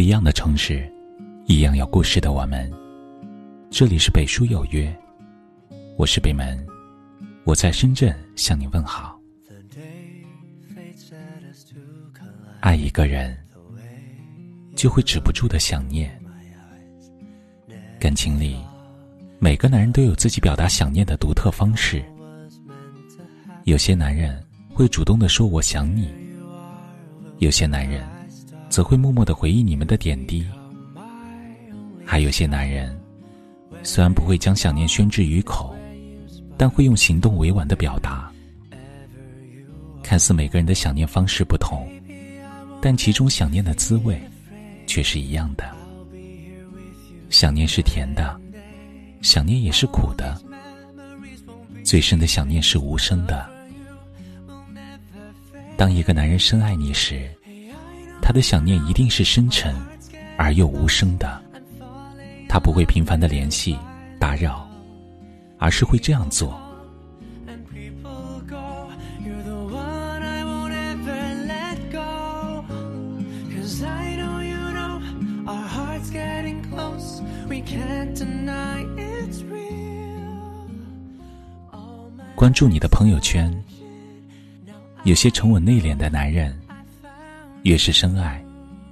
一样的城市，一样有故事的我们。这里是北书有约，我是北门，我在深圳向你问好。爱一个人，就会止不住的想念。感情里，每个男人都有自己表达想念的独特方式。有些男人会主动的说“我想你”，有些男人则会默默的回忆你们的点滴。还有些男人，虽然不会将想念宣之于口，但会用行动委婉的表达。看似每个人的想念方式不同。但其中想念的滋味，却是一样的。想念是甜的，想念也是苦的。最深的想念是无声的。当一个男人深爱你时，他的想念一定是深沉而又无声的。他不会频繁的联系、打扰，而是会这样做。关注你的朋友圈。有些沉稳内敛的男人，越是深爱，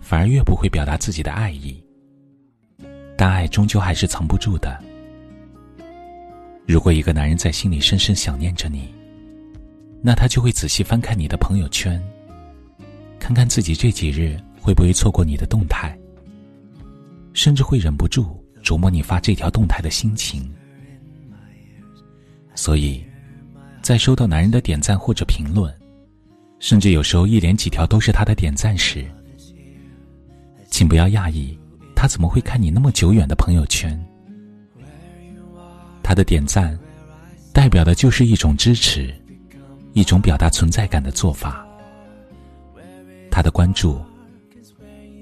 反而越不会表达自己的爱意。但爱终究还是藏不住的。如果一个男人在心里深深想念着你，那他就会仔细翻看你的朋友圈，看看自己这几日会不会错过你的动态，甚至会忍不住琢磨你发这条动态的心情。所以。在收到男人的点赞或者评论，甚至有时候一连几条都是他的点赞时，请不要讶异，他怎么会看你那么久远的朋友圈？他的点赞，代表的就是一种支持，一种表达存在感的做法。他的关注，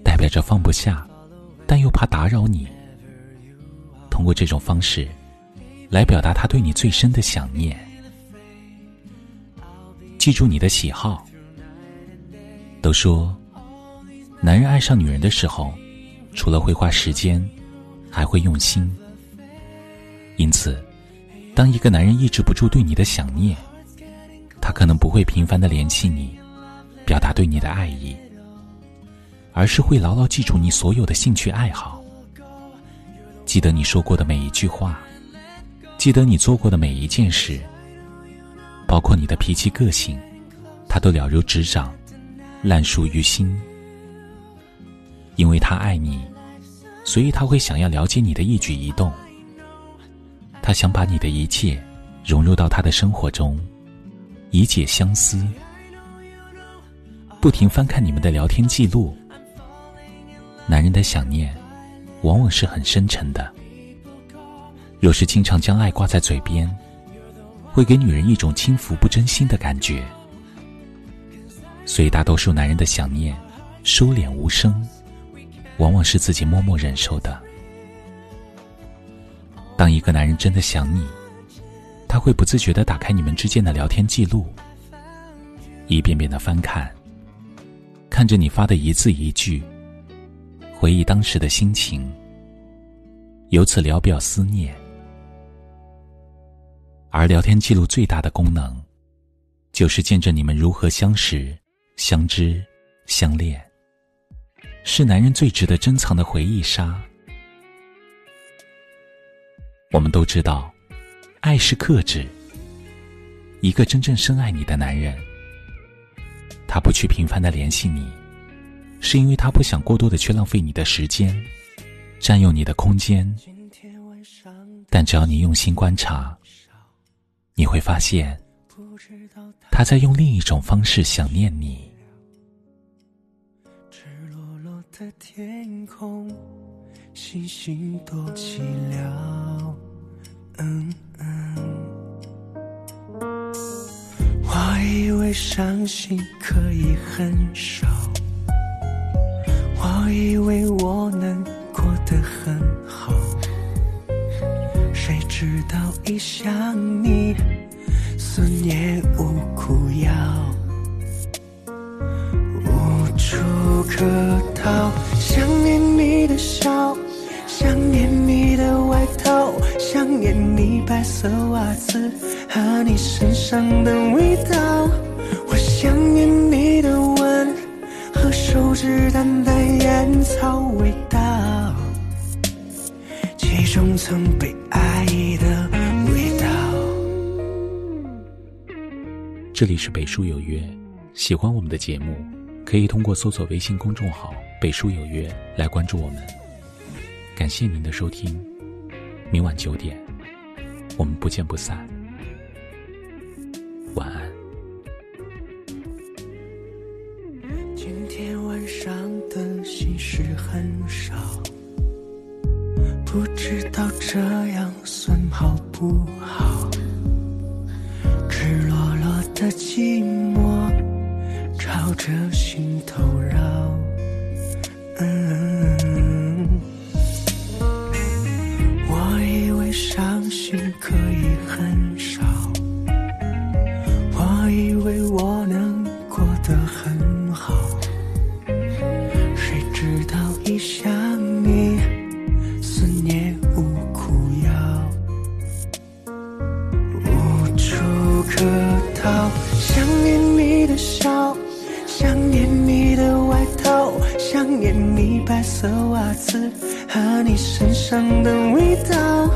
代表着放不下，但又怕打扰你。通过这种方式，来表达他对你最深的想念。记住你的喜好。都说，男人爱上女人的时候，除了会花时间，还会用心。因此，当一个男人抑制不住对你的想念，他可能不会频繁的联系你，表达对你的爱意，而是会牢牢记住你所有的兴趣爱好，记得你说过的每一句话，记得你做过的每一件事。包括你的脾气个性，他都了如指掌，烂熟于心。因为他爱你，所以他会想要了解你的一举一动。他想把你的一切融入到他的生活中，以解相思。不停翻看你们的聊天记录，男人的想念，往往是很深沉的。若是经常将爱挂在嘴边。会给女人一种轻浮不真心的感觉，所以大多数男人的想念收敛无声，往往是自己默默忍受的。当一个男人真的想你，他会不自觉的打开你们之间的聊天记录，一遍遍的翻看，看着你发的一字一句，回忆当时的心情，由此聊表思念。而聊天记录最大的功能，就是见证你们如何相识、相知、相恋，是男人最值得珍藏的回忆杀。我们都知道，爱是克制。一个真正深爱你的男人，他不去频繁的联系你，是因为他不想过多的去浪费你的时间，占用你的空间。但只要你用心观察。你会发现，他在用另一种方式想念你。赤裸裸的天空，星星多寂寥。嗯嗯。我以为伤心可以很少，我以为我能过得很好。谁知道一想你思念无苦药无处可逃想念你的笑想念你的外套想念你白色袜子和你身上的味道。我想念你的吻和手指淡淡烟草味道。其中曾被爱的味道。这里是北书有约，喜欢我们的节目，可以通过搜索微信公众号“北书有约”来关注我们。感谢您的收听，明晚九点，我们不见不散。晚安。今天晚上的心事很少，不知道这样算好不好？赤裸裸的寂的笑，想念你的外套，想念你白色袜子和你身上的味道。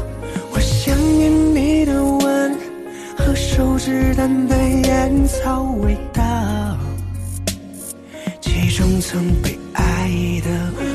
我想念你的吻和手指淡淡烟草味道，其中曾被爱的味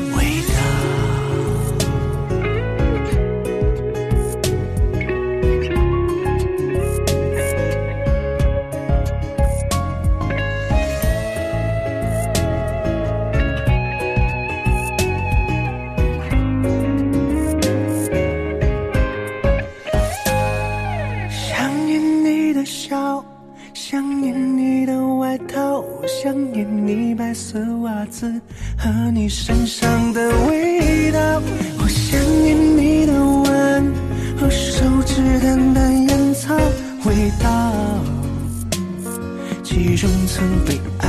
想念你的外套，我想念你白色袜子和你身上的味道。我想念你的吻和手指淡淡烟草味道，其中曾被爱